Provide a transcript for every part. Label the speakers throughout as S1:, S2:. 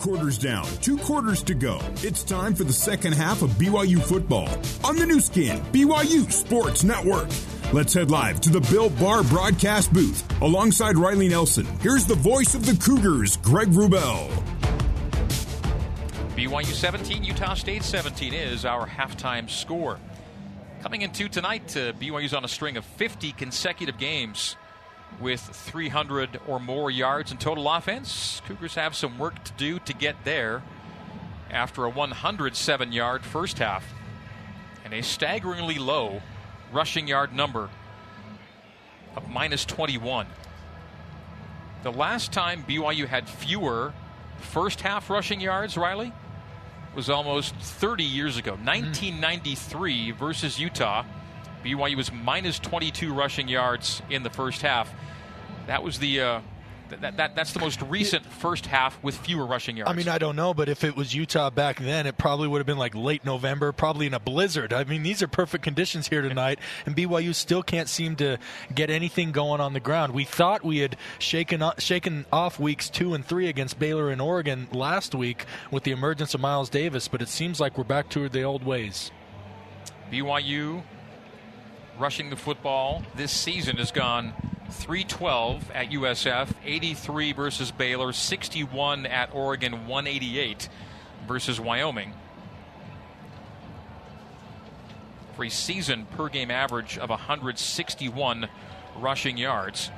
S1: quarters down, two quarters to go. It's time for the second half of BYU football on the Nu Skin, BYU Sports Network. Let's head live to the Built Bar broadcast booth alongside Riley Nelson. Here's the voice of the Cougars, Greg Wrubell.
S2: BYU 17, Utah State 17 is our halftime score. Coming into tonight, uh, BYU's on a string of 50 consecutive games with 300 or more yards in total offense. Cougars have some work to do to get there after a 107 yard first half and a staggeringly low rushing yard number of minus 21. The last time BYU had fewer first half rushing yards, Riley, was almost 30 years ago, hmm. 1993 versus Utah. BYU was minus 22 rushing yards in the first half. That was the uh, that, that that's the most recent first half with fewer rushing yards.
S3: I mean, I don't know, but if it was Utah back then, it probably would have been like late November, probably in a blizzard. I mean, these are perfect conditions here tonight, and BYU still can't seem to get anything going on the ground. We thought we had shaken shaken off weeks two and three against Baylor and Oregon last week with the emergence of Miles Davis, but it seems like we're back to the old ways.
S2: BYU rushing the football this season has gone 312 at USF, 83 versus Baylor, 61 at Oregon, 188 versus Wyoming. For a season per game average of 161 rushing yards.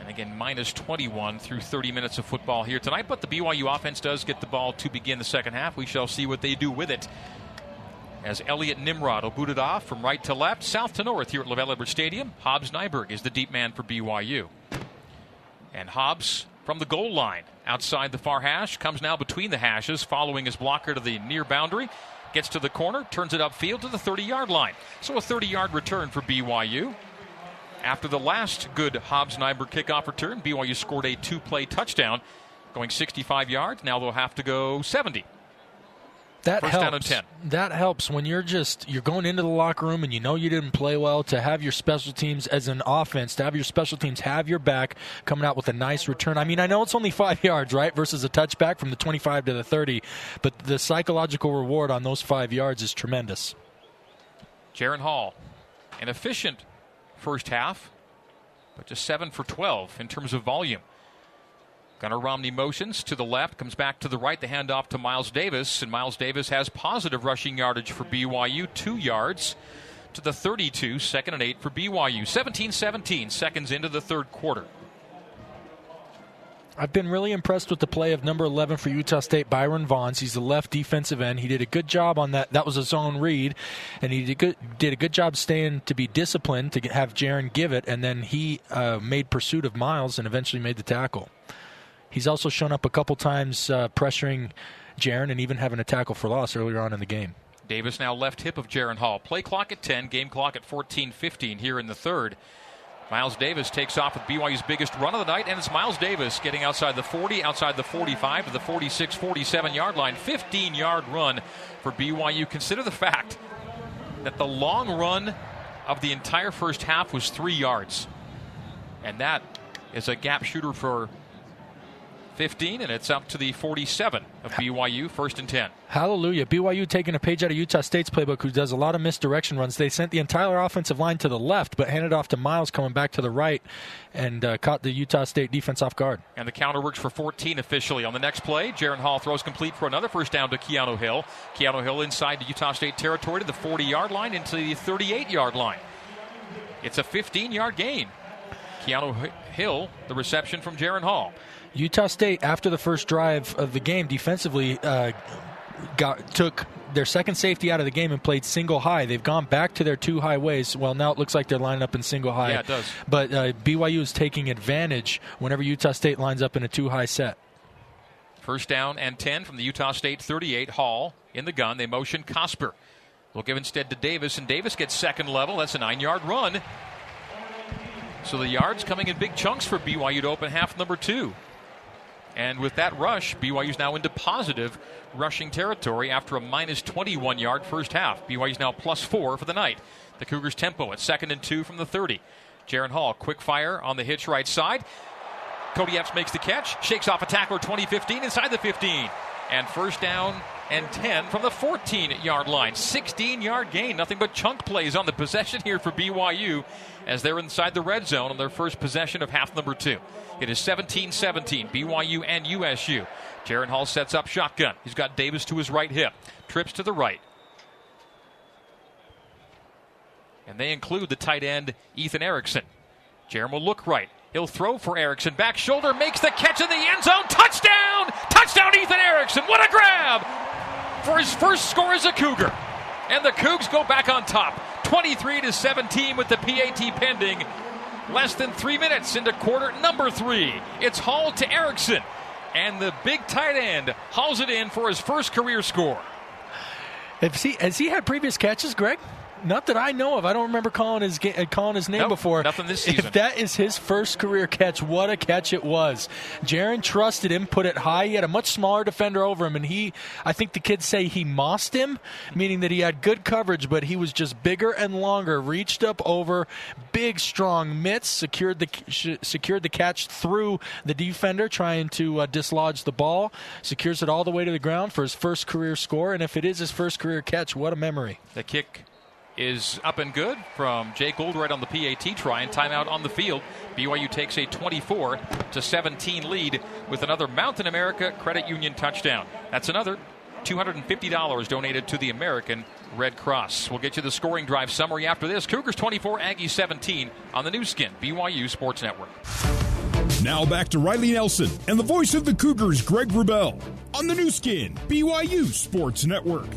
S2: And again, minus 21 through 30 minutes of football here tonight. But the BYU offense does get the ball to begin the second half. We shall see what they do with it as Elliot Nimrod will boot it off from right to left, south to north here at LaVell Edwards Stadium. Hobbs Nyberg is the deep man for BYU. And Hobbs from the goal line outside the far hash comes now between the hashes, following his blocker to the near boundary. Gets to the corner, turns it upfield to the 30 yard line. So a 30 yard return for BYU. After the last good Hobbs Nyberg kickoff return, BYU scored a two play touchdown going 65 yards. Now they'll have to go 70
S3: that
S2: First
S3: helps. That helps when you're just you're going into the locker room and you know you didn't play well to have your special teams as an offense to have your special teams have your back coming out with a nice return. I mean, I know it's only five yards, right, versus a touchback from the 25 to the 30, but the psychological reward on those five yards is tremendous.
S2: Jaren Hall, an efficient first half, but just seven for 12 in terms of volume. Gunnar Romney motions to the left, comes back to the right. The handoff to Miles Davis, and Miles Davis has positive rushing yardage for BYU, two yards to the 32, second and eight for BYU. 17 17, seconds into the third quarter.
S3: I've been really impressed with the play of number 11 for Utah State, Byron Vaughns. He's the left defensive end. He did a good job on that. That was a zone read, and he did, good, did a good job staying to be disciplined to have Jaren give it, and then he uh, made pursuit of Miles and eventually made the tackle. He's also shown up a couple times uh, pressuring Jaren and even having a tackle for loss earlier on in the game.
S2: Davis now left hip of Jaren Hall. Play clock at 10, game clock at 14:15 here in the third. Miles Davis takes off with BYU's biggest run of the night, and it's Miles Davis getting outside the 40, outside the 45 to the 46, 47 yard line. 15 yard run for BYU. Consider the fact that the long run of the entire first half was three yards. And that is a gap shooter for 15, and it's up to the 47 of BYU, first and 10.
S3: Hallelujah. BYU taking a page out of Utah State's playbook, who does a lot of misdirection runs. They sent the entire offensive line to the left, but handed off to Miles coming back to the right and uh, caught the Utah State defense off guard.
S2: And the counter works for 14 officially. On the next play, Jaren Hall throws complete for another first down to Keanu Hill. Keanu Hill inside the Utah State territory to the 40 yard line into the 38 yard line. It's a 15 yard gain. Keanu Hill, the reception from Jaren Hall.
S3: Utah State, after the first drive of the game, defensively uh, got took their second safety out of the game and played single high. They've gone back to their two high ways. Well, now it looks like they're lining up in single high.
S2: Yeah, it does.
S3: But uh, BYU is taking advantage whenever Utah State lines up in a two high set.
S2: First down and 10 from the Utah State 38. Hall in the gun. They motion Cosper. They'll give instead to Davis, and Davis gets second level. That's a nine yard run. So the yards coming in big chunks for BYU to open half number two. And with that rush, BYU's now into positive rushing territory after a minus 21 yard first half. BYU's now plus four for the night. The Cougars' tempo at second and two from the 30. Jaren Hall, quick fire on the hitch right side. Cody Epps makes the catch, shakes off a tackler 2015 inside the 15. And first down and 10 from the 14 yard line. 16 yard gain. Nothing but chunk plays on the possession here for BYU as they're inside the red zone on their first possession of half number two. It is 17 17, BYU and USU. Jaren Hall sets up shotgun. He's got Davis to his right hip, trips to the right. And they include the tight end, Ethan Erickson. Jaren will look right. He'll throw for Erickson. Back shoulder makes the catch in the end zone. Touchdown! Touchdown, Ethan Erickson. What a grab! For his first score as a Cougar. And the Cougs go back on top. 23 to 17 with the PAT pending. Less than three minutes into quarter number three. It's Hall to Erickson. And the big tight end hauls it in for his first career score.
S3: Has he, has he had previous catches, Greg? Not that I know of. I don't remember calling his calling his name
S2: nope,
S3: before.
S2: Nothing this season.
S3: If that is his first career catch, what a catch it was! Jaren trusted him, put it high. He had a much smaller defender over him, and he, I think the kids say he mossed him, meaning that he had good coverage, but he was just bigger and longer. Reached up over, big strong mitts, secured the secured the catch through the defender, trying to uh, dislodge the ball. Secures it all the way to the ground for his first career score, and if it is his first career catch, what a memory!
S2: The kick is up and good from Jake Oldroyd on the PAT try and timeout on the field. BYU takes a 24 to 17 lead with another Mountain America Credit Union touchdown. That's another $250 donated to the American Red Cross. We'll get you the scoring drive summary after this. Cougars 24, Aggies 17 on the Nu Skin, BYU Sports Network.
S1: Now back to Riley Nelson and the voice of the Cougars, Greg Wrubell, on the Nu Skin, BYU Sports Network.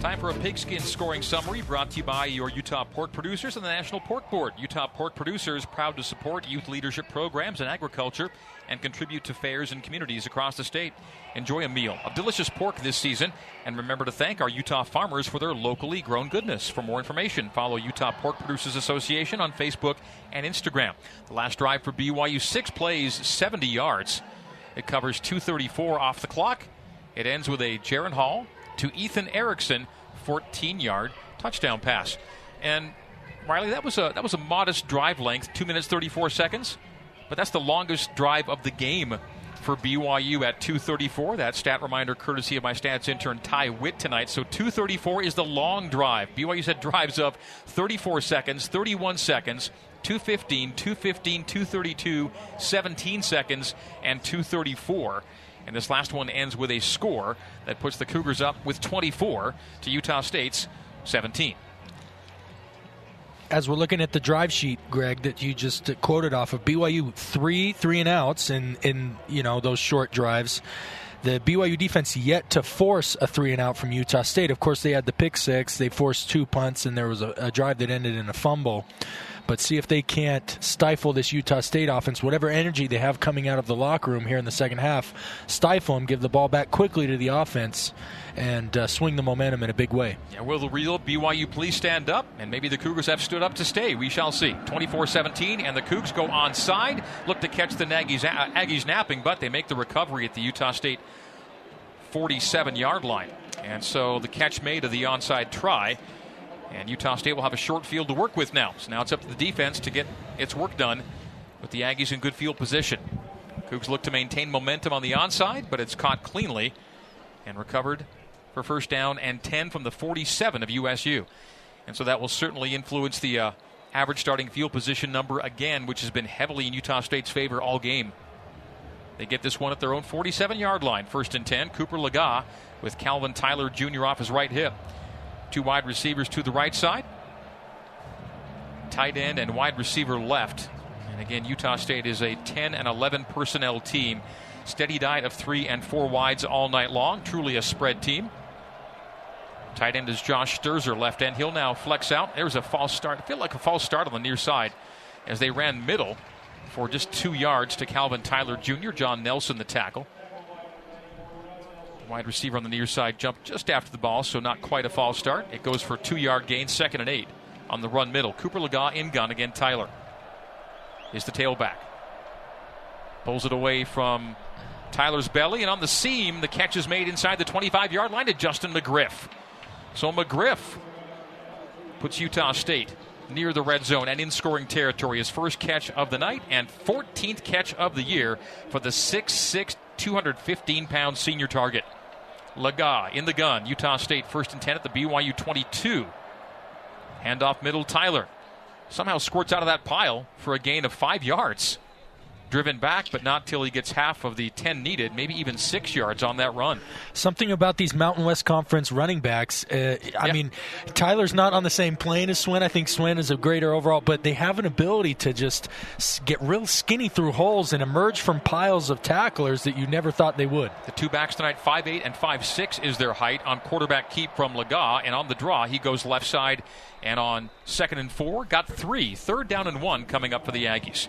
S2: Time for a pigskin scoring summary brought to you by your Utah pork producers and the National Pork Board. Utah pork producers proud to support youth leadership programs in agriculture and contribute to fairs and communities across the state. Enjoy a meal of delicious pork this season and remember to thank our Utah farmers for their locally grown goodness. For more information, follow Utah Pork Producers Association on Facebook and Instagram. The last drive for BYU, six plays, 70 yards. It covers 234 off the clock. It ends with a Jaren Hall to Ethan Erickson, 14-yard touchdown pass. And Riley, that was a that was a modest drive length, two minutes 34 seconds, but that's the longest drive of the game for BYU at 234. That stat reminder courtesy of my stats intern Ty Witt tonight. So 234 is the long drive. BYU's had drives of 34 seconds, 31 seconds, 215, 215, 232, 17 seconds, and 234. And this last one ends with a score that puts the Cougars up with 24 to Utah State's 17
S3: as we're looking at the drive sheet, Greg, that you just quoted off of BYU, three three and outs in in you know those short drives. The BYU defense yet to force a three and out from Utah State. Of course, they had the pick six. They forced two punts, and there was a, a drive that ended in a fumble but see if they can't stifle this Utah State offense. Whatever energy they have coming out of the locker room here in the second half, stifle them, give the ball back quickly to the offense, and uh, swing the momentum in a big way.
S2: Yeah, will the real BYU please stand up? And maybe the Cougars have stood up to stay. We shall see. 24 17, and the Cougs go onside. Look to catch the Aggies, Aggies napping, but they make the recovery at the Utah State 47 yard line. And so the catch made of the onside try and Utah State will have a short field to work with now. So now it's up to the defense to get its work done with the Aggies in good field position. Cougs look to maintain momentum on the onside, but it's caught cleanly and recovered for first down and 10 from the 47 of USU. And so that will certainly influence the uh, average starting field position number again, which has been heavily in Utah State's favor all game. They get this one at their own 47 yard line, first and 10. Cooper Legas with Calvin Tyler Jr. off his right hip. Two wide receivers to the right side. Tight end and wide receiver left. And again, Utah State is a 10 and 11 personnel team. Steady diet of three and four wides all night long. Truly a spread team. Tight end is Josh Sterzer, left end. He'll now flex out. There's a false start. I feel like a false start on the near side as they ran middle for just two yards to Calvin Tyler Jr., John Nelson, the tackle. Wide receiver on the near side jumped just after the ball, so not quite a false start. It goes for two yard gain, second and eight on the run middle. Cooper Legas in gun again. Tyler is the tailback. Pulls it away from Tyler's belly, and on the seam, the catch is made inside the 25 yard line to Justin McGriff. So McGriff puts Utah State near the red zone and in scoring territory. His first catch of the night and 14th catch of the year for the 6'6, 215 pound senior target. Legas in the gun. Utah State first and 10 at the BYU 22. Handoff middle, Tyler. Somehow squirts out of that pile for a gain of five yards driven back, but not till he gets half of the 10 needed, maybe even six yards on that run.
S3: Something about these Mountain West Conference running backs. Uh, I mean, Tyler's not on the same plane as Swin. I think Swin is a greater overall, but they have an ability to just get real skinny through holes and emerge from piles of tacklers that you never thought they would.
S2: The two backs tonight, 5'8 and 5'6 is their height on quarterback keep from Legas, and on the draw, he goes left side. And on second and four, got three. Third down and one coming up for the Aggies.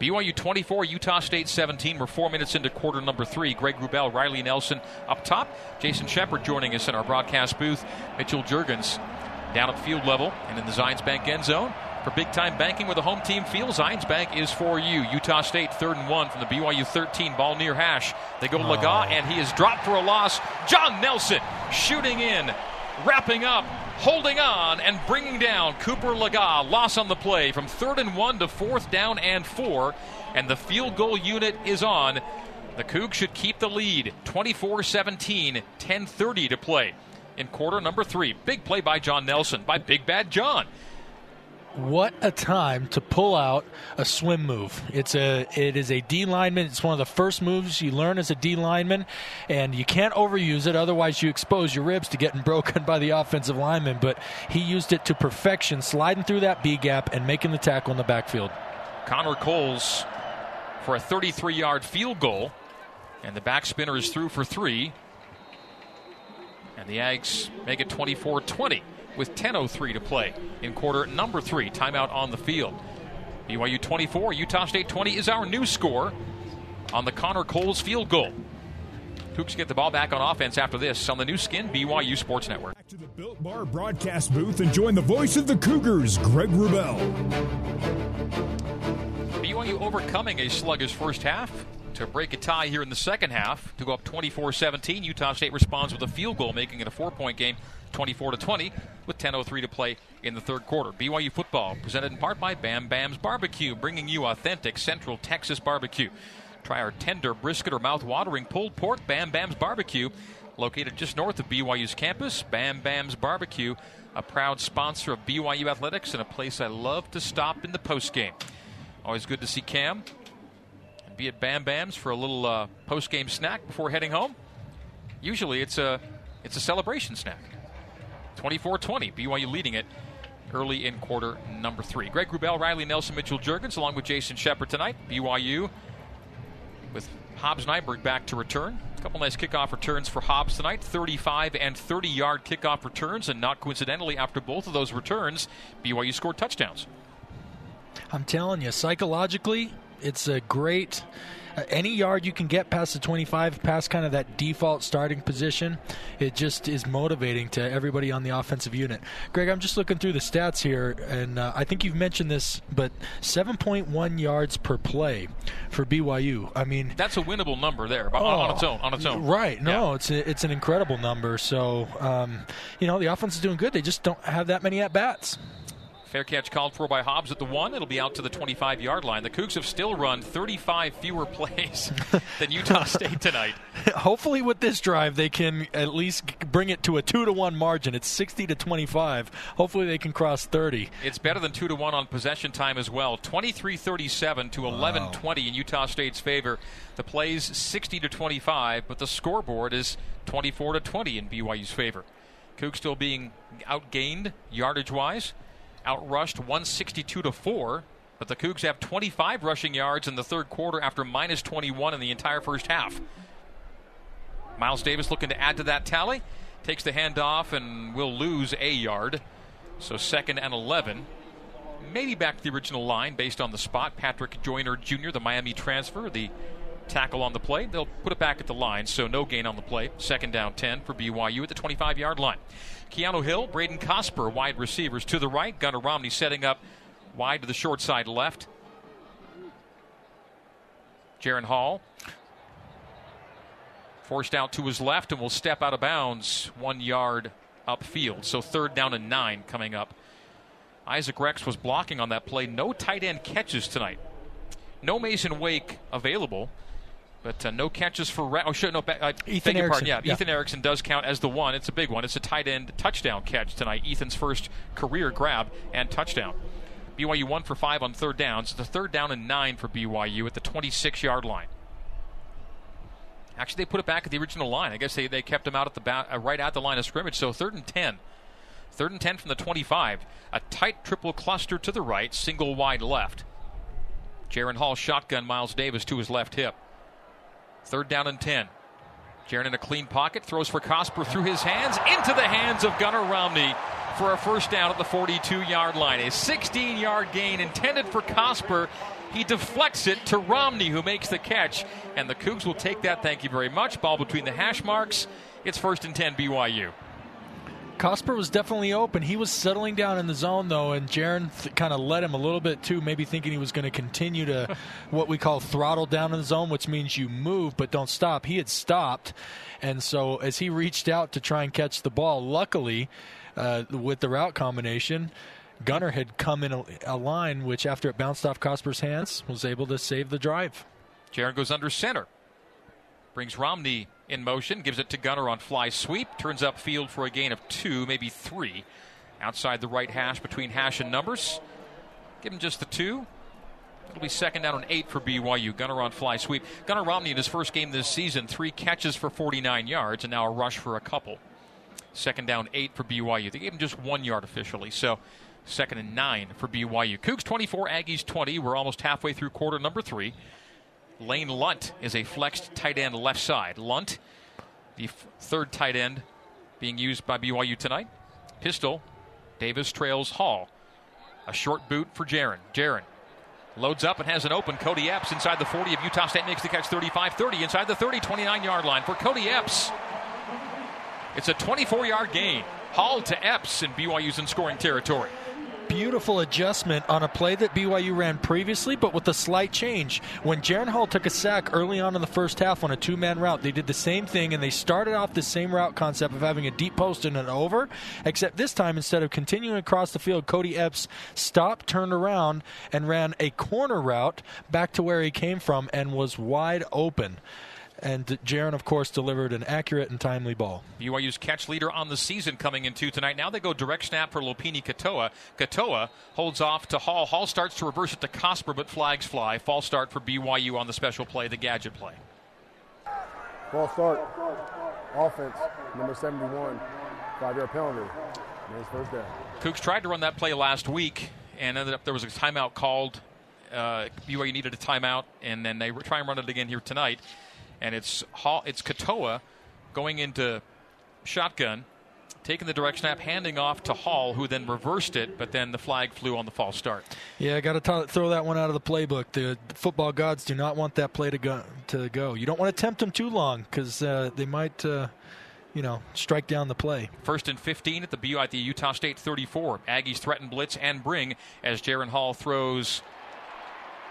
S2: BYU 24, Utah State 17. We're four minutes into quarter number three. Greg Wrubell, Riley Nelson up top. Jason Shepard joining us in our broadcast booth. Mitchell Jurgens down at field level and in the Zions Bank end zone. For big time banking with a home team feel, Zions Bank is for you. Utah State third and one from the BYU 13, ball near hash. They go to oh. Legas, and he is dropped for a loss. John Nelson shooting in, wrapping up, holding on and bringing down Cooper Legas. Loss on the play from third and one to fourth down and four, and the field goal unit is on. The Cougs should keep the lead 24 17, 10 30 to play in quarter number three. Big play by John Nelson, by Big Bad John
S3: what a time to pull out a swim move. It's a it is a D lineman. It's one of the first moves you learn as a D lineman, and you can't overuse it. Otherwise, you expose your ribs to getting broken by the offensive lineman. But he used it to perfection, sliding through that B gap and making the tackle in the backfield.
S2: Connor Coles for a 33-yard field goal, and the back spinner is through for three. And the Ags make it 24 20 with 10.03 to play in quarter number three. Timeout on the field. BYU 24, Utah State 20 is our new score on the Connor Coles field goal. Cougs get the ball back on offense after this on the Nu Skin BYU Sports Network.
S1: Back to the Built Bar broadcast booth and join the voice of the Cougars, Greg Wrubell.
S2: BYU overcoming a sluggish first half to break a tie here in the second half to go up 24 17. Utah State responds with a field goal, making it a four point game. 24 to 20 with 10:03 to play in the third quarter. BYU football presented in part by Bam Bam's Barbecue, bringing you authentic Central Texas barbecue. Try our tender brisket or mouth-watering pulled pork Bam Bam's Barbecue, located just north of BYU's campus. Bam Bam's Barbecue, a proud sponsor of BYU athletics and a place I love to stop in the postgame. Always good to see Cam. Be at Bam Bam's for a little uh, post-game snack before heading home. Usually, it's a it's a celebration snack. 24 20. BYU leading it early in quarter number three. Greg Wrubell, Riley Nelson, Mitchell Jurgens, along with Jason Shepard tonight. BYU with Hobbs Nyberg back to return. A couple nice kickoff returns for Hobbs tonight 35 and 30 yard kickoff returns, and not coincidentally, after both of those returns, BYU scored touchdowns.
S3: I'm telling you, psychologically, it's a great any yard you can get past the 25, past kind of that default starting position, it just is motivating to everybody on the offensive unit. Greg, I'm just looking through the stats here, and uh, I think you've mentioned this, but 7.1 yards per play for BYU. I mean,
S2: that's a winnable number there oh, on its own. On its own,
S3: right? No, yeah. it's a, it's an incredible number. So, um, you know, the offense is doing good. They just don't have that many at bats.
S2: Fair catch called for by Hobbs at the one. It'll be out to the 25 yard line. The Cougs have still run 35 fewer plays than Utah State tonight.
S3: Hopefully, with this drive, they can at least bring it to a 2 to 1 margin. It's 60 to 25. Hopefully, they can cross 30.
S2: It's better than 2 to 1 on possession time as well. 23 37 to 11 wow. 20 in Utah State's favor. The plays 60 to 25, but the scoreboard is 24 to 20 in BYU's favor. Cougs still being outgained yardage wise outrushed 162 to 4. But the Cougs have 25 rushing yards in the third quarter after minus 21 in the entire first half. Miles Davis looking to add to that tally. Takes the handoff and will lose a yard. So second and 11. Maybe back to the original line based on the spot. Patrick Joyner Jr., the Miami transfer, the tackle on the play. They'll put it back at the line, so no gain on the play. Second down 10 for BYU at the 25 yard line. Keanu Hill, Braden Cosper, wide receivers to the right. Gunnar Romney setting up wide to the short side left. Jaren Hall forced out to his left and will step out of bounds one yard upfield. So third down and nine coming up Isaac Rex was blocking on that play. No tight end catches tonight. No Masen Wake available. But uh, no catches for Re- oh shit no uh,
S3: Ethan
S2: Erickson.
S3: Pardon.
S2: Yeah,
S3: yeah,
S2: Ethan Erickson does count as the one. It's a big one. It's a tight end touchdown catch tonight. Ethan's first career grab and touchdown. BYU one for five on third downs. The third down and nine for BYU at the 26 yard line. Actually, they put it back at the original line. I guess they, they kept him out at the ba- uh, right at the line of scrimmage. So third and ten. Third and ten from the 25. A tight triple cluster to the right, single wide left. Jaren Hall shotgun Miles Davis to his left hip. Third down and 10. Jaren in a clean pocket, throws for Cosper through his hands, into the hands of Gunnar Romney for a first down at the 42 yard line. A 16 yard gain intended for Cosper. He deflects it to Romney, who makes the catch. And the Cougs will take that. Thank you very much. Ball between the hash marks. It's first and 10 BYU.
S3: Cosper was definitely open. He was settling down in the zone, though, and Jaren th- kind of led him a little bit too, maybe thinking he was going to continue to what we call throttle down in the zone, which means you move but don't stop. He had stopped, and so as he reached out to try and catch the ball, luckily, uh, with the route combination, Gunnar had come in a, a line which, after it bounced off Cosper's hands, was able to save the drive.
S2: Jaren goes under center. Brings Romney in motion, gives it to Gunnar on fly sweep, turns up field for a gain of two, maybe three. Outside the right hash between hash and numbers. Give him just the two. It'll be second down and eight for BYU. Gunnar on fly sweep. Gunnar Romney in his first game this season, three catches for 49 yards, and now a rush for a couple. Second down eight for BYU. They gave him just one yard officially, so second and nine for BYU. Cougs 24, Aggies 20. We're almost halfway through quarter number three. Lane Lunt is a flexed tight end left side. Lunt, the f- third tight end being used by BYU tonight. Pistol, Davis trails Hall. A short boot for Jaren. Jaren loads up and has an open. Cody Epps inside the 40 of Utah State makes the catch 35 30 inside the 30 29 yard line for Cody Epps. It's a 24 yard gain. Hall to Epps in BYU's in scoring territory
S3: beautiful adjustment on a play that BYU ran previously, but with a slight change. When Jaren Hall took a sack early on in the first half on a two man route, they did the same thing and they started off the same route concept of having a deep post and an over, except this time instead of continuing across the field, Cody Epps stopped, turned around, and ran a corner route back to where he came from and was wide open. And Jaren, of course, delivered an accurate and timely ball.
S2: BYU's catch leader on the season coming into tonight. Now they go direct snap for Lopini Katoa. Katoa holds off to Hall. Hall starts to reverse it to Cosper, but flags fly. False start for BYU on the special play, the gadget play.
S4: False start. Offense, number 71. Five yard penalty. Nice first down.
S2: Cougs tried to run that play last week and ended up there was a timeout called. Uh, BYU needed a timeout, and then they try and run it again here tonight and it's Hall, it's Katoa going into shotgun, taking the direct snap, handing off to Hall, who then reversed it, but then the flag flew on the false start.
S3: Yeah, I got to throw that one out of the playbook. The, the, football gods do not want that play to go. To go. You don't want to tempt them too long because uh, they might. Uh, you know, strike down the play.
S2: First and 15 at the BU at the Utah State 34. Aggies threaten blitz and bring as Jaren Hall throws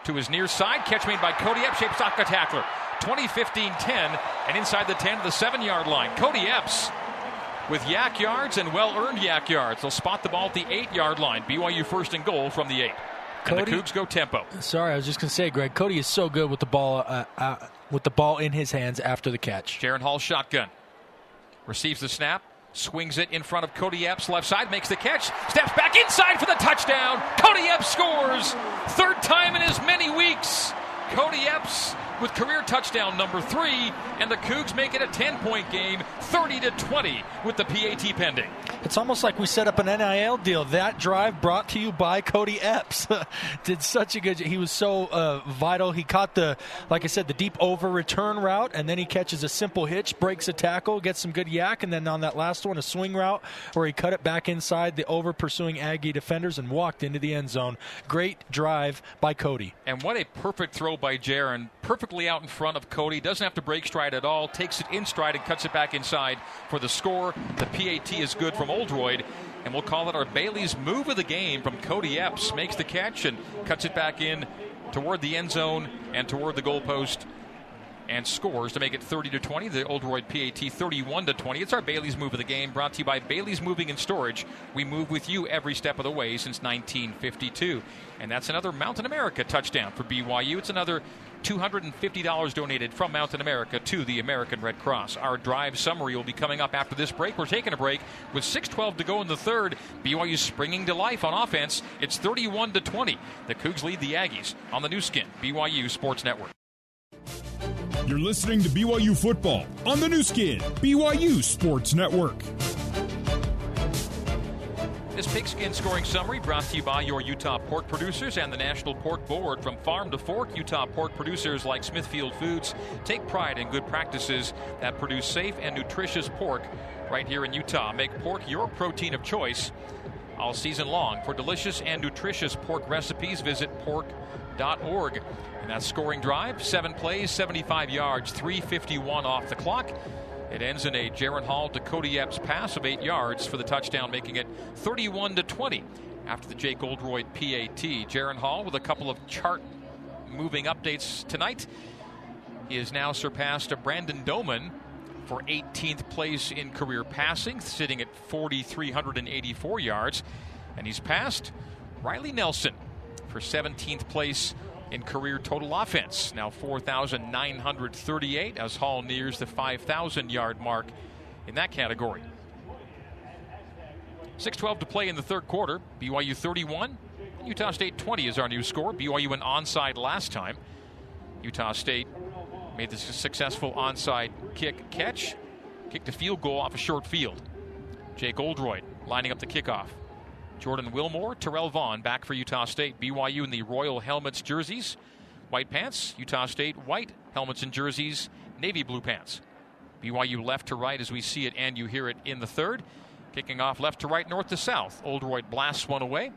S2: to his near side. Catch made by Cody Epps, shapes tackler. 2015 10, and inside the 10 to the 7 yard line. Cody Epps with YAC yards and well earned YAC yards. They'll spot the ball at the 8 yard line. BYU first and goal from the 8. And the Cougs go tempo.
S3: Sorry, I was just going to say, Greg, Cody is so good with the ball uh, uh, with the ball in his hands after the catch.
S2: Jaren Hall shotgun. Receives the snap, swings it in front of Cody Epps, left side, makes the catch, steps back inside for the touchdown. Cody Epps scores. Third time in as many weeks. Cody Epps with career touchdown number three, and the Cougs make it a 10 point game, 30 to 20, with the PAT pending.
S3: It's almost like we set up an NIL deal. That drive brought to you by Cody Epps. Did such a good He was so uh, vital. He caught the, like I said, the deep over return route, and then he catches a simple hitch, breaks a tackle, gets some good YAC, and then on that last one, a swing route where he cut it back inside the over pursuing Aggie defenders and walked into the end zone. Great drive by Cody.
S2: And what a perfect throw by Jaren. Perfectly out in front of Cody. Doesn't have to break stride at all. Takes it in stride and cuts it back inside for the score. The PAT is good from Oldroyd. And we'll call it our Bailey's move of the game from Cody Epps. Makes the catch and cuts it back in toward the end zone and toward the goalpost and scores to make it 30 to 20. The Oldroyd PAT 31 to 20. It's our Bailey's move of the game, brought to you by Bailey's Moving and Storage. We move with you every step of the way since 1952, and that's another Mountain America touchdown for BYU. It's another $250 donated from Mountain America to the American Red Cross. Our drive summary will be coming up after this break. We're taking a break with 6:12 to go in the third. BYU springing to life on offense. It's 31 to 20. The Cougs lead the Aggies on the Nu Skin BYU Sports Network.
S1: You're listening to BYU football on the Nu Skin BYU Sports Network.
S2: This pigskin scoring summary brought to you by your Utah pork producers and the National Pork Board. From farm to fork, Utah pork producers like Smithfield Foods take pride in good practices that produce safe and nutritious pork right here in Utah. Make pork your protein of choice all season long. For delicious and nutritious pork recipes, visit pork.org. And that scoring drive, seven plays, 75 yards, 351 off the clock. It ends in a Jaren Hall to Cody Epps pass of eight yards for the touchdown, making it 31 to 20 after the Jake Oldroyd PAT. Jaren Hall with a couple of chart moving updates tonight. He has now surpassed a Brandon Doman for 18th place in career passing, sitting at 4,384 yards. And he's passed Riley Nelson for 17th place in career total offense. Now 4,938 as Hall nears the 5,000 yard mark in that category. 6-12 to play in the third quarter. BYU 31, Utah State 20 is our new score. BYU went onside last time. Utah State made the successful onside kick catch, kicked a field goal off a short field. Jake Oldroyd lining up the kickoff. Jordan Wilmore, Terrell Vaughn back for Utah State. BYU in the Royal Helmets jerseys. White pants, Utah State white helmets and jerseys, navy blue pants. BYU left to right as we see it and you hear it in the third. Kicking off left to right, north to south. Oldroyd blasts one away.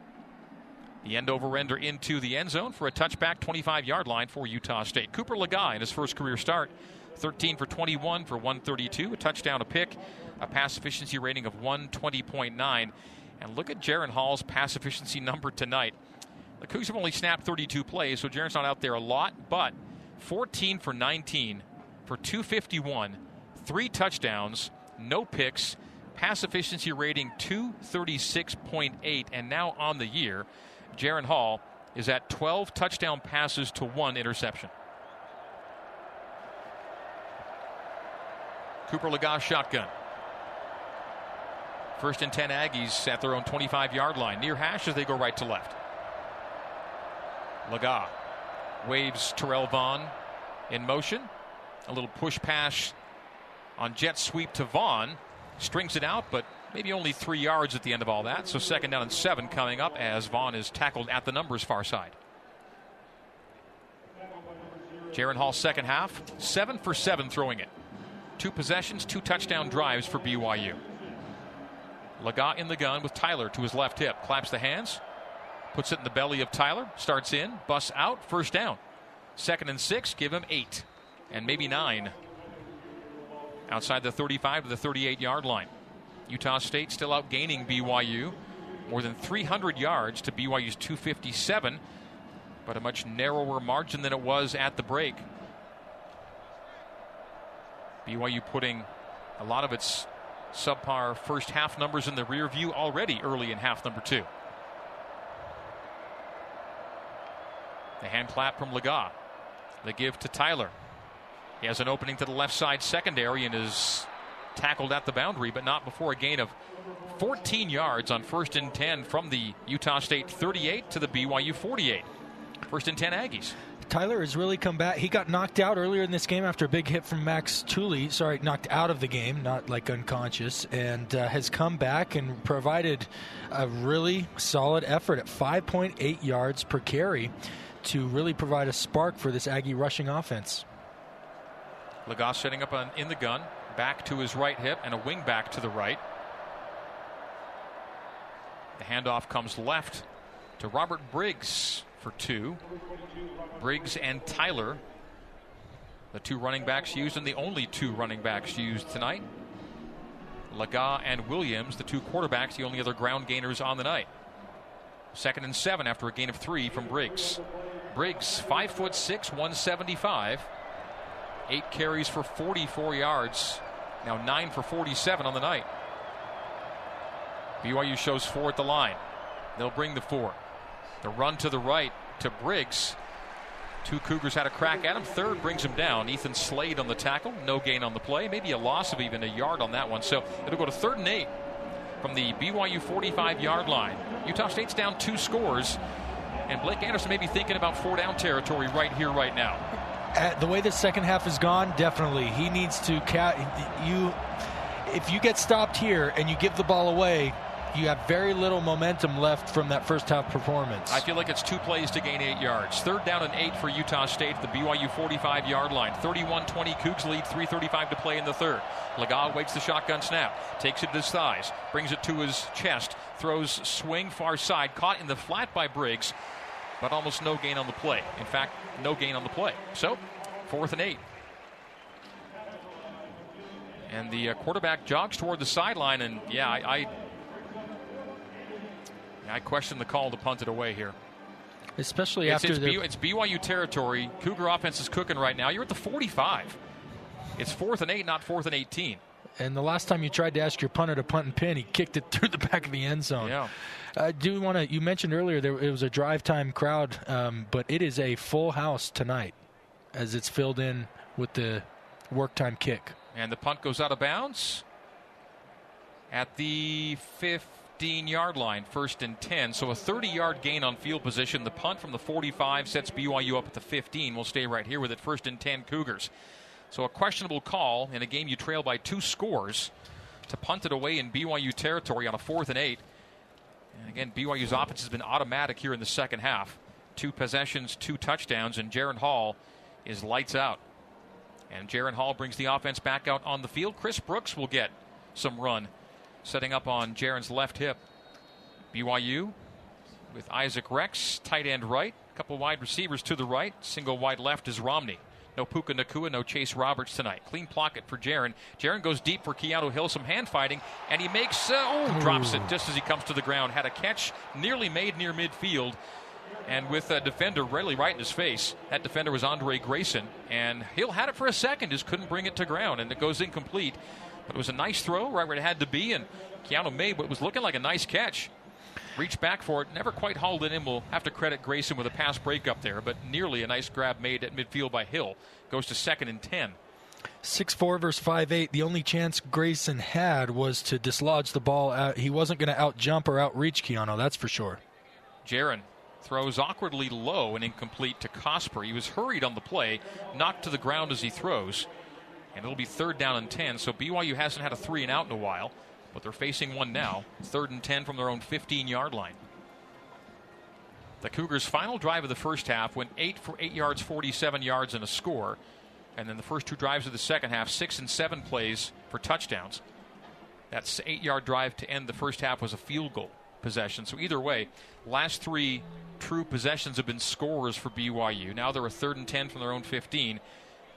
S2: The end over ender into the end zone for a touchback 25 yard line for Utah State. Cooper Legas in his first career start, 13 for 21 for 132, a touchdown, a pick, a pass efficiency rating of 120.9. And look at Jaren Hall's pass efficiency number tonight. The Cougs have only snapped 32 plays, so Jaren's not out there a lot, but 14 for 19 for 251, three touchdowns, no picks, pass efficiency rating 236.8, and now on the year, Jaren Hall is at 12 touchdown passes to one interception. Cooper Legas shotgun. First and 10 Aggies at their own 25 yard line. Near hash as they go right to left. Legas waves Terrell Vaughn in motion. A little push pass on jet sweep to Vaughn. Strings it out, but maybe only three yards at the end of all that. So second down and seven coming up as Vaughn is tackled at the numbers far side. Jaren Hall second half, seven for seven throwing it. Two possessions, two touchdown drives for BYU. Legas in the gun with Tyler to his left hip. Claps the hands. Puts it in the belly of Tyler. Starts in. Busts out. First down. Second and six. Give him eight. And maybe nine. Outside the 35 to the 38 yard line. Utah State still outgaining BYU. More than 300 yards to BYU's 257. But a much narrower margin than it was at the break. BYU putting a lot of its subpar first half numbers in the rear view already early in half number two. The hand clap from Legas. The give to Tyler. He has an opening to the left side secondary and is tackled at the boundary, but not before a gain of 14 yards on first and 10 from the Utah State 38 to the BYU 48. First and 10 Aggies.
S3: Tyler has really come back. He got knocked out earlier in this game after a big hit from Max Tooley. Sorry, knocked out of the game, not like unconscious, and uh, has come back and provided a really solid effort at 5.8 yards per carry to really provide a spark for this Aggie rushing offense.
S2: Legas setting up on, in the gun, back to his right hip, and a wing back to the right. The handoff comes left to Robert Briggs for two. Briggs and Tyler, the two running backs used, and the only two running backs used tonight. Legas and Williams, the two quarterbacks, the only other ground gainers on the night. Second and seven after a gain of three from Briggs. Briggs, five foot six, 175. Eight carries for 44 yards. Now nine for 47 on the night. BYU shows four at the line. They'll bring the four. The run to the right to Briggs. Two Cougars had a crack at him. Third brings him down. Ethan Slade on the tackle. No gain on the play. Maybe a loss of even a yard on that one. So it'll go to third and eight from the BYU 45 yard line. Utah State's down two scores. And Blake Anderson may be thinking about four down territory right here, right now.
S3: At the way the second half has gone, definitely he needs to. Ca- you, if you get stopped here and you give the ball away, you have very little momentum left from that first half performance.
S2: I feel like it's two plays to gain eight yards. Third down and eight for Utah State at the BYU 45 yard line. 31 20 Cougs lead, 3.35 to play in the third. Legal waits the shotgun snap, takes it to his thighs, brings it to his chest, throws swing far side, caught in the flat by Briggs but almost no gain on the play. In fact, no gain on the play. So, fourth and eight. And the uh, quarterback jogs toward the sideline, and yeah, I, I, I question the call to punt it away here.
S3: Especially
S2: it's,
S3: after
S2: it's, it's BYU territory. Cougar offense is cooking right now. You're at the 45. It's fourth and eight, not fourth and 18.
S3: And the last time you tried to ask your punter to punt and pin, he kicked it through the back of the end zone.
S2: Yeah.
S3: I do want to. You mentioned earlier there it was a drive time crowd, um, but it is a full house tonight, as it's filled in with the work time kick.
S2: And the punt goes out of bounds at the 15 yard line, first and 10. So a 30 yard gain on field position. The punt from the 45 sets BYU up at the 15. We'll stay right here with it, first and 10 Cougars. So a questionable call in a game you trail by two scores to punt it away in BYU territory on a fourth and eight. And again, BYU's offense has been automatic here in the second half. Two possessions, two touchdowns, and Jaren Hall is lights out. And Jaren Hall brings the offense back out on the field. Chris Brooks will get some run, setting up on Jaren's left hip. BYU with Isaac Rex, tight end right, a couple wide receivers to the right, single wide left is Romney. No Puka Nacua, no Chase Roberts tonight. Clean pocket for Jaren. Jaren goes deep for Keanu Hill, some hand fighting, and he makes, uh, oh, drops it just as he comes to the ground. Had a catch nearly made near midfield, and with a defender really right in his face. That defender was Andre Grayson, and Hill had it for a second, just couldn't bring it to ground, and it goes incomplete. But it was a nice throw right where it had to be, and Keanu made what was looking like a nice catch reached back for it, never quite hauled it in. We'll have to credit Grayson with a pass breakup there, but nearly a nice grab made at midfield by Hill. Goes to second and 10.
S3: 6 4 versus 5 8. The only chance Grayson had was to dislodge the ball. Out. He wasn't going to out jump or outreach Keanu, that's for sure.
S2: Jaren throws awkwardly low and incomplete to Cosper. He was hurried on the play, knocked to the ground as he throws. And it'll be third down and 10. So BYU hasn't had a three and out in a while but they're facing one now. Third and 10 from their own 15 yard line. The Cougars' final drive of the first half went 8 for 8 yards, 47 yards, and a score. And then the first two drives of the second half, 6 and 7 plays for touchdowns. That 8 yard drive to end the first half was a field goal possession. So either way, last three true possessions have been scorers for BYU. Now they're a third and 10 from their own 15.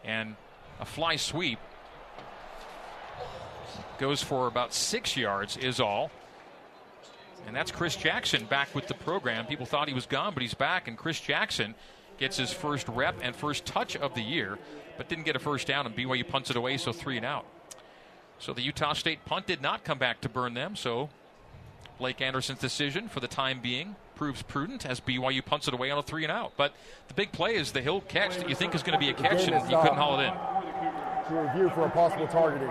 S2: And a fly sweep goes for about six yards, is all. And that's Chris Jackson back with the program. People thought he was gone, but he's back. And Chris Jackson gets his first rep and first touch of the year, but didn't get a first down. And BYU punts it away, so three and out. So the Utah State punt did not come back to burn them. So Blake Anderson's decision for the time being proves prudent as BYU punts it away on a three and out. But the big play is the Hill catch that you think is going to be a catch, and you couldn't haul it in.
S4: Review for a possible targeting.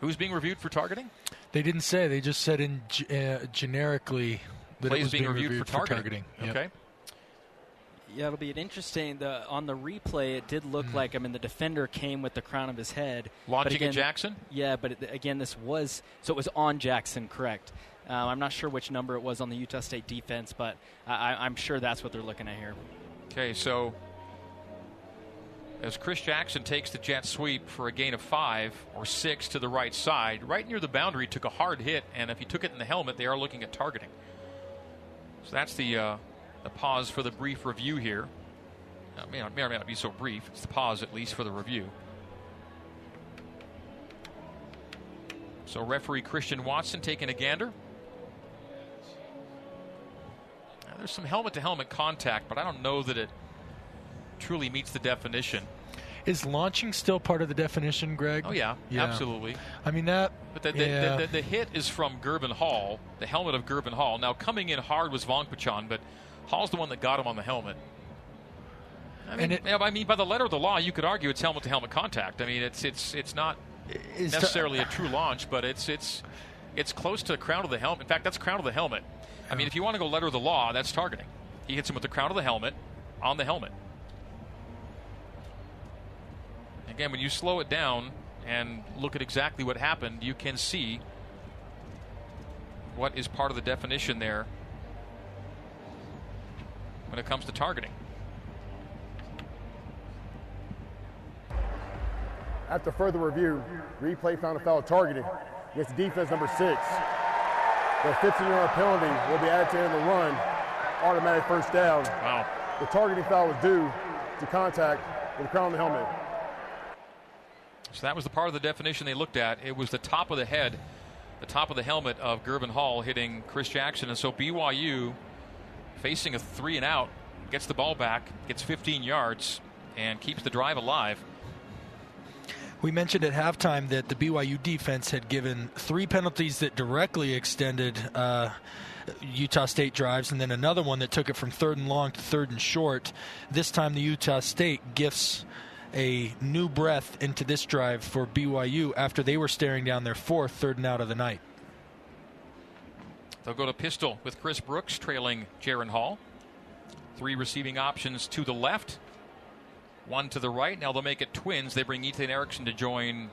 S2: Who's being reviewed for targeting?
S3: They didn't say. They just said in uh, generically that
S2: Plays
S3: it was
S2: being,
S3: being
S2: reviewed,
S3: reviewed,
S2: for targeting.
S3: Yep.
S2: Okay.
S5: Yeah, it'll be an interesting. The on the replay, it did look mm. like I mean the defender came with the crown of his head,
S2: launching
S5: again,
S2: at Jackson.
S5: Yeah, but it, again, this was so it was on Jackson, correct? Um, I'm not sure which number it was on the Utah State defense, but I, I'm sure that's what they're looking at here.
S2: Okay, so as Chris Jackson takes the jet sweep for a gain of five or six to the right side, right near the boundary, took a hard hit, and if he took it in the helmet, they are looking at targeting. So that's the uh, the pause for the brief review here. It may, or may not be so brief. It's the pause, at least, for the review. So referee Christian Watson taking a gander. Now, there's some helmet-to-helmet contact, but I don't know that it truly meets the definition.
S3: Is launching still part of the definition, Greg?
S2: Oh yeah,
S3: Yeah.
S2: absolutely.
S3: I mean that.
S2: But the, the,
S3: yeah.
S2: the, the, the hit is from Gerben Hall, the helmet of Gerben Hall. Now coming in hard was Vongpachon, but Hall's the one that got him on the helmet. I mean,
S3: it-
S2: I mean, by the letter of the law, you could argue it's helmet-to-helmet contact. I mean, it's it's it's not
S3: is to-
S2: necessarily a true launch, but it's it's it's close to crown of the helmet. In fact, that's crown of the helmet. I mean, if you want to go letter of the law, that's targeting. He hits him with the crown of the helmet on the helmet. Again, when you slow it down and look at exactly what happened, you can see what is part of the definition there when it comes to targeting.
S4: After further review, replay found a foul targeted against defense number six. The 15-yard penalty will be added to the end of the run. Automatic first down.
S2: Wow.
S4: The targeting foul was due to contact with the crown of the helmet.
S2: So that was the part of the definition they looked at. It was the top of the head, the top of the helmet of Gerben Hall hitting Chris Jackson. And so BYU, facing a three and out, gets the ball back, gets 15 yards, and keeps the drive alive.
S3: We mentioned at halftime that the BYU defense had given three penalties that directly extended uh, Utah State drives, and then another one that took it from third and long to third and short. This time, the Utah State gifts a new breath into this drive for BYU after they were staring down their fourth third and out of the night.
S2: They'll go to pistol with Chris Brooks trailing Jaren Hall. Three receiving options to the left, one to the right. Now they'll make it twins. They bring Ethan Erickson to join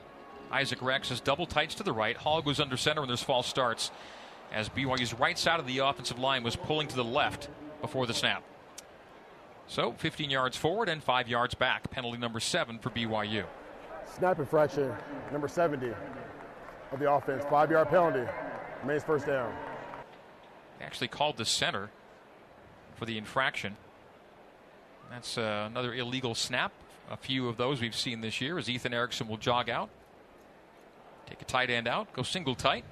S2: Isaac Rex's double tights to the right. Hall goes under center and there's false starts as BYU's right side of the offensive line was pulling to the left before the snap. So 15 yards forward and five yards back. Penalty number seven for BYU.
S4: Snap infraction, number 70 of the offense. Five-yard penalty. Remains first down.
S2: They actually called the center for the infraction. That's uh, another illegal snap. A few of those we've seen this year as Ethan Erickson will jog out, take a tight end out, go single tight.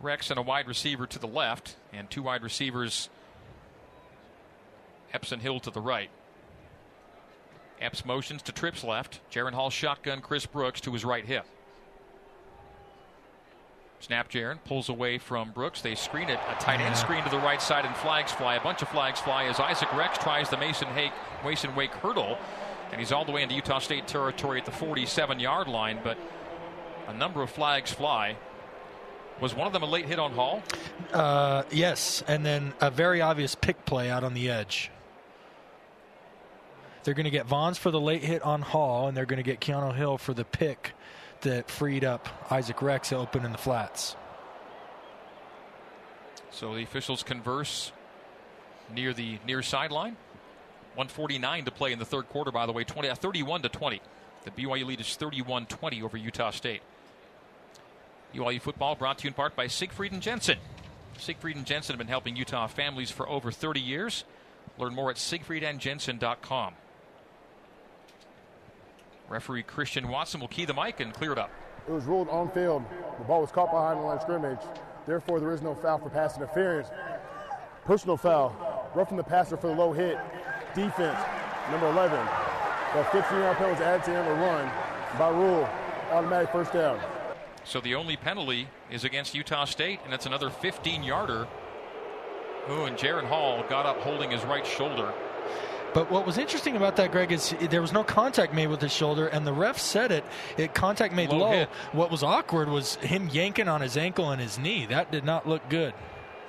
S2: Rex and a wide receiver to the left, and two wide receivers, Epps and Hill to the right. Epps motions to trips left. Jaren Hall shotgun Chris Brooks to his right hip. Snap Jaren pulls away from Brooks. They screen it, a tight end screen to the right side, and flags fly. A bunch of flags fly as Isaac Rex tries the Mason Hake, Mason Wake hurdle, and he's all the way into Utah State territory at the 47 yard line. But a number of flags fly. Was one of them a late hit on Hall?
S3: Uh, yes, and then a very obvious pick play out on the edge. They're going to get Vons for the late hit on Hall, and they're going to get Keanu Hill for the pick that freed up Isaac Rex open in the flats.
S2: So the officials converse near the near sideline. 149 to play in the third quarter, by the way, 20, uh, 31 to 20. The BYU lead is 31 20 over Utah State. BYU football brought to you in part by Siegfried and Jensen. Siegfried and Jensen have been helping Utah families for over 30 years. Learn more at siegfriedandjensen.com. Referee Christian Watson will key the mic and clear it up.
S4: It was ruled on field. The ball was caught behind the line of scrimmage. Therefore, there is no foul for pass interference. Personal foul. Roughing the passer for the low hit. Defense, number 11. The 15-yard penalty was added to the end of the run. By rule, automatic first down.
S2: So the only penalty is against Utah State, and it's another 15 yarder. Ooh, and Jaren Hall got up holding his right shoulder.
S3: But what was interesting about that, Greg, is there was no contact made with his shoulder, and the ref said it. It contact made
S2: Low
S3: low. What was awkward was him yanking on his ankle and his knee. That did not look good.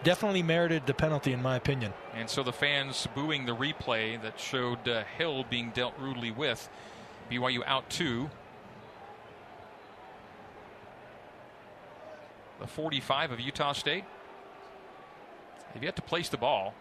S3: Definitely merited the penalty, in my opinion.
S2: And so the fans booing the replay that showed uh, Hill being dealt rudely with. BYU out two. The 45 of Utah State. They've yet to place the ball.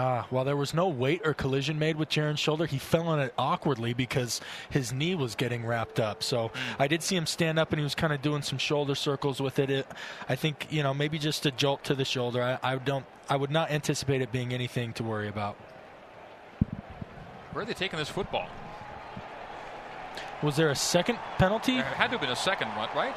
S3: Ah, while there was no weight or collision made with Jaren's shoulder, he fell on it awkwardly because his knee was getting wrapped up. So I did see him stand up and he was kind of doing some shoulder circles with it. it. I think you know maybe just a jolt to the shoulder. I, I don't. I would not anticipate it being anything to worry about.
S2: Where are they taking this football?
S3: Was there a second penalty?
S2: There had to have been a second one, right?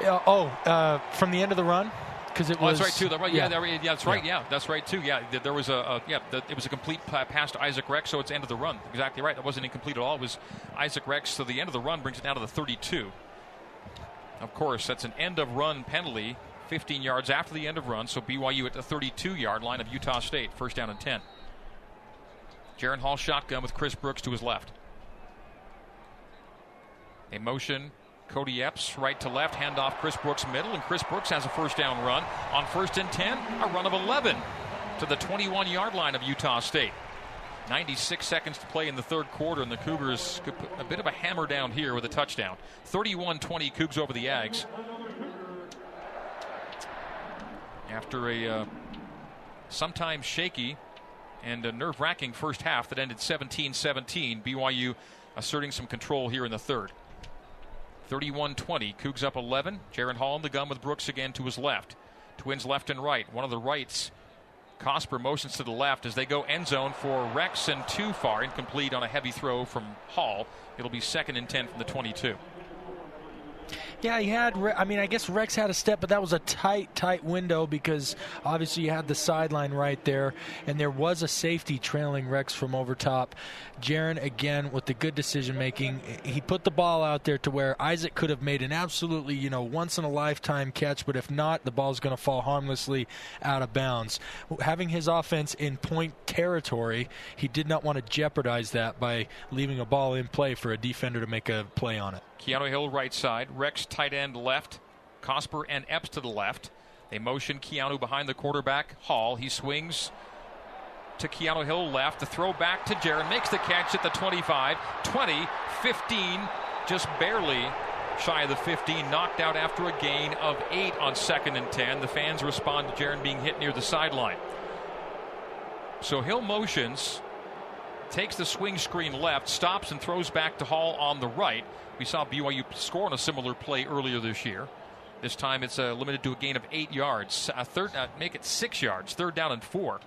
S3: Yeah, oh, uh, from the end of the run. Because it
S2: Oh,
S3: was.
S2: that's right too. That- yeah,
S3: yeah.
S2: that- yeah, that's right. Yeah. that's right too. Yeah, there was a, a yeah, th- it was a complete uh, pa- pass to Isaac Rex, so it's end of the run. Exactly right. That wasn't incomplete at all. It was Isaac Rex. So the end of the run brings it down to the 32. Of course, that's an end of run penalty, 15 yards after the end of run. So BYU at the 32 yard line of Utah State, first down and 10. Jaren Hall shotgun with Chris Brooks to his left. A motion. Kody Epps right to left, handoff Chris Brooks middle, and Chris Brooks has a first down run on first and 10, a run of 11 to the 21 yard line of Utah State. 96 seconds to play in the third quarter, and the Cougars could put a bit of a hammer down here with a touchdown. 31 20 Cougs over the Ags. After a uh, sometimes shaky and a nerve wracking first half that ended 17 17, BYU asserting some control here in the third. 31 20. Cougs up 11. Jaren Hall in the gun with Brooks again to his left. Twins left and right. One of the rights. Cosper motions to the left as they go end zone for Rex and too far. Incomplete on a heavy throw from Hall. It'll be second and 10 from the 22.
S3: Yeah, he had. I mean, I guess Rex had a step, but that was a tight, tight window because obviously you had the sideline right there, and there was a safety trailing Rex from over top. Jaren again with the good decision making. He put the ball out there to where Isaac could have made an absolutely, you know, once in a lifetime catch, but if not, the ball's going to fall harmlessly out of bounds. Having his offense in point territory, he did not want to jeopardize that by leaving a ball in play for a defender to make a play on it.
S2: Keanu Hill right side, Rex tight end left, Cosper and Epps to the left. They motion Keanu behind the quarterback, Hall. He swings to Keanu Hill left. The throw back to Jaren. Makes the catch at the 25, 20, 15, just barely shy of the 15. Knocked out after a gain of 8 on second and 10. The fans respond to Jaren being hit near the sideline. So Hill motions, takes the swing screen left, stops and throws back to Hall on the right. We saw BYU score on a similar play earlier this year. This time it's uh, limited to a gain of eight yards. Third, uh, make it six yards. Third down and four.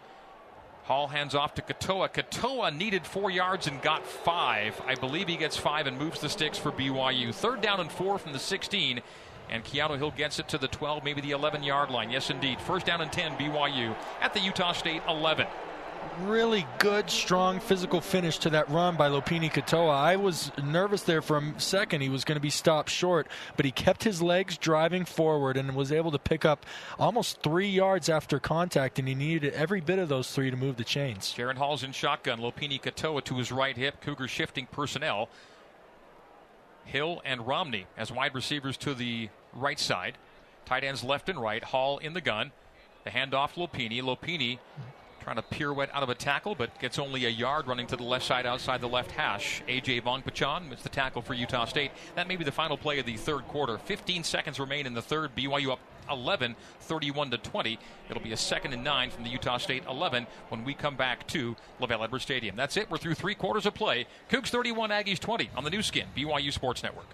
S2: Hall hands off to Katoa. Katoa needed four yards and got five. I believe he gets five and moves the sticks for BYU. Third down and four from the 16. And Keanu Hill gets it to the 12, maybe the 11 yard line. Yes, indeed. First down and 10, BYU at the Utah State 11
S3: really good, strong physical finish to that run by Lopini Katoa. I was nervous there for a second. He was going to be stopped short, but he kept his legs driving forward and was able to pick up almost three yards after contact, and he needed every bit of those three to move the chains.
S2: Jaren Hall's in shotgun. Lopini Katoa to his right hip. Cougar shifting personnel. Hill and Romney as wide receivers to the right side. Tight ends left and right. Hall in the gun. The handoff Lopini. Lopini trying to pirouette out of a tackle, but gets only a yard running to the left side outside the left hash. AJ Vongphachanh is the tackle for Utah State. That may be the final play of the third quarter. 15 seconds remain in the third. BYU up 11, 31 to 20. It'll be a second and nine from the Utah State 11 when we come back to LaVell Edwards Stadium. That's it. We're through three quarters of play. Cougs 31, Aggies 20 on the Nu Skin, BYU Sports Network.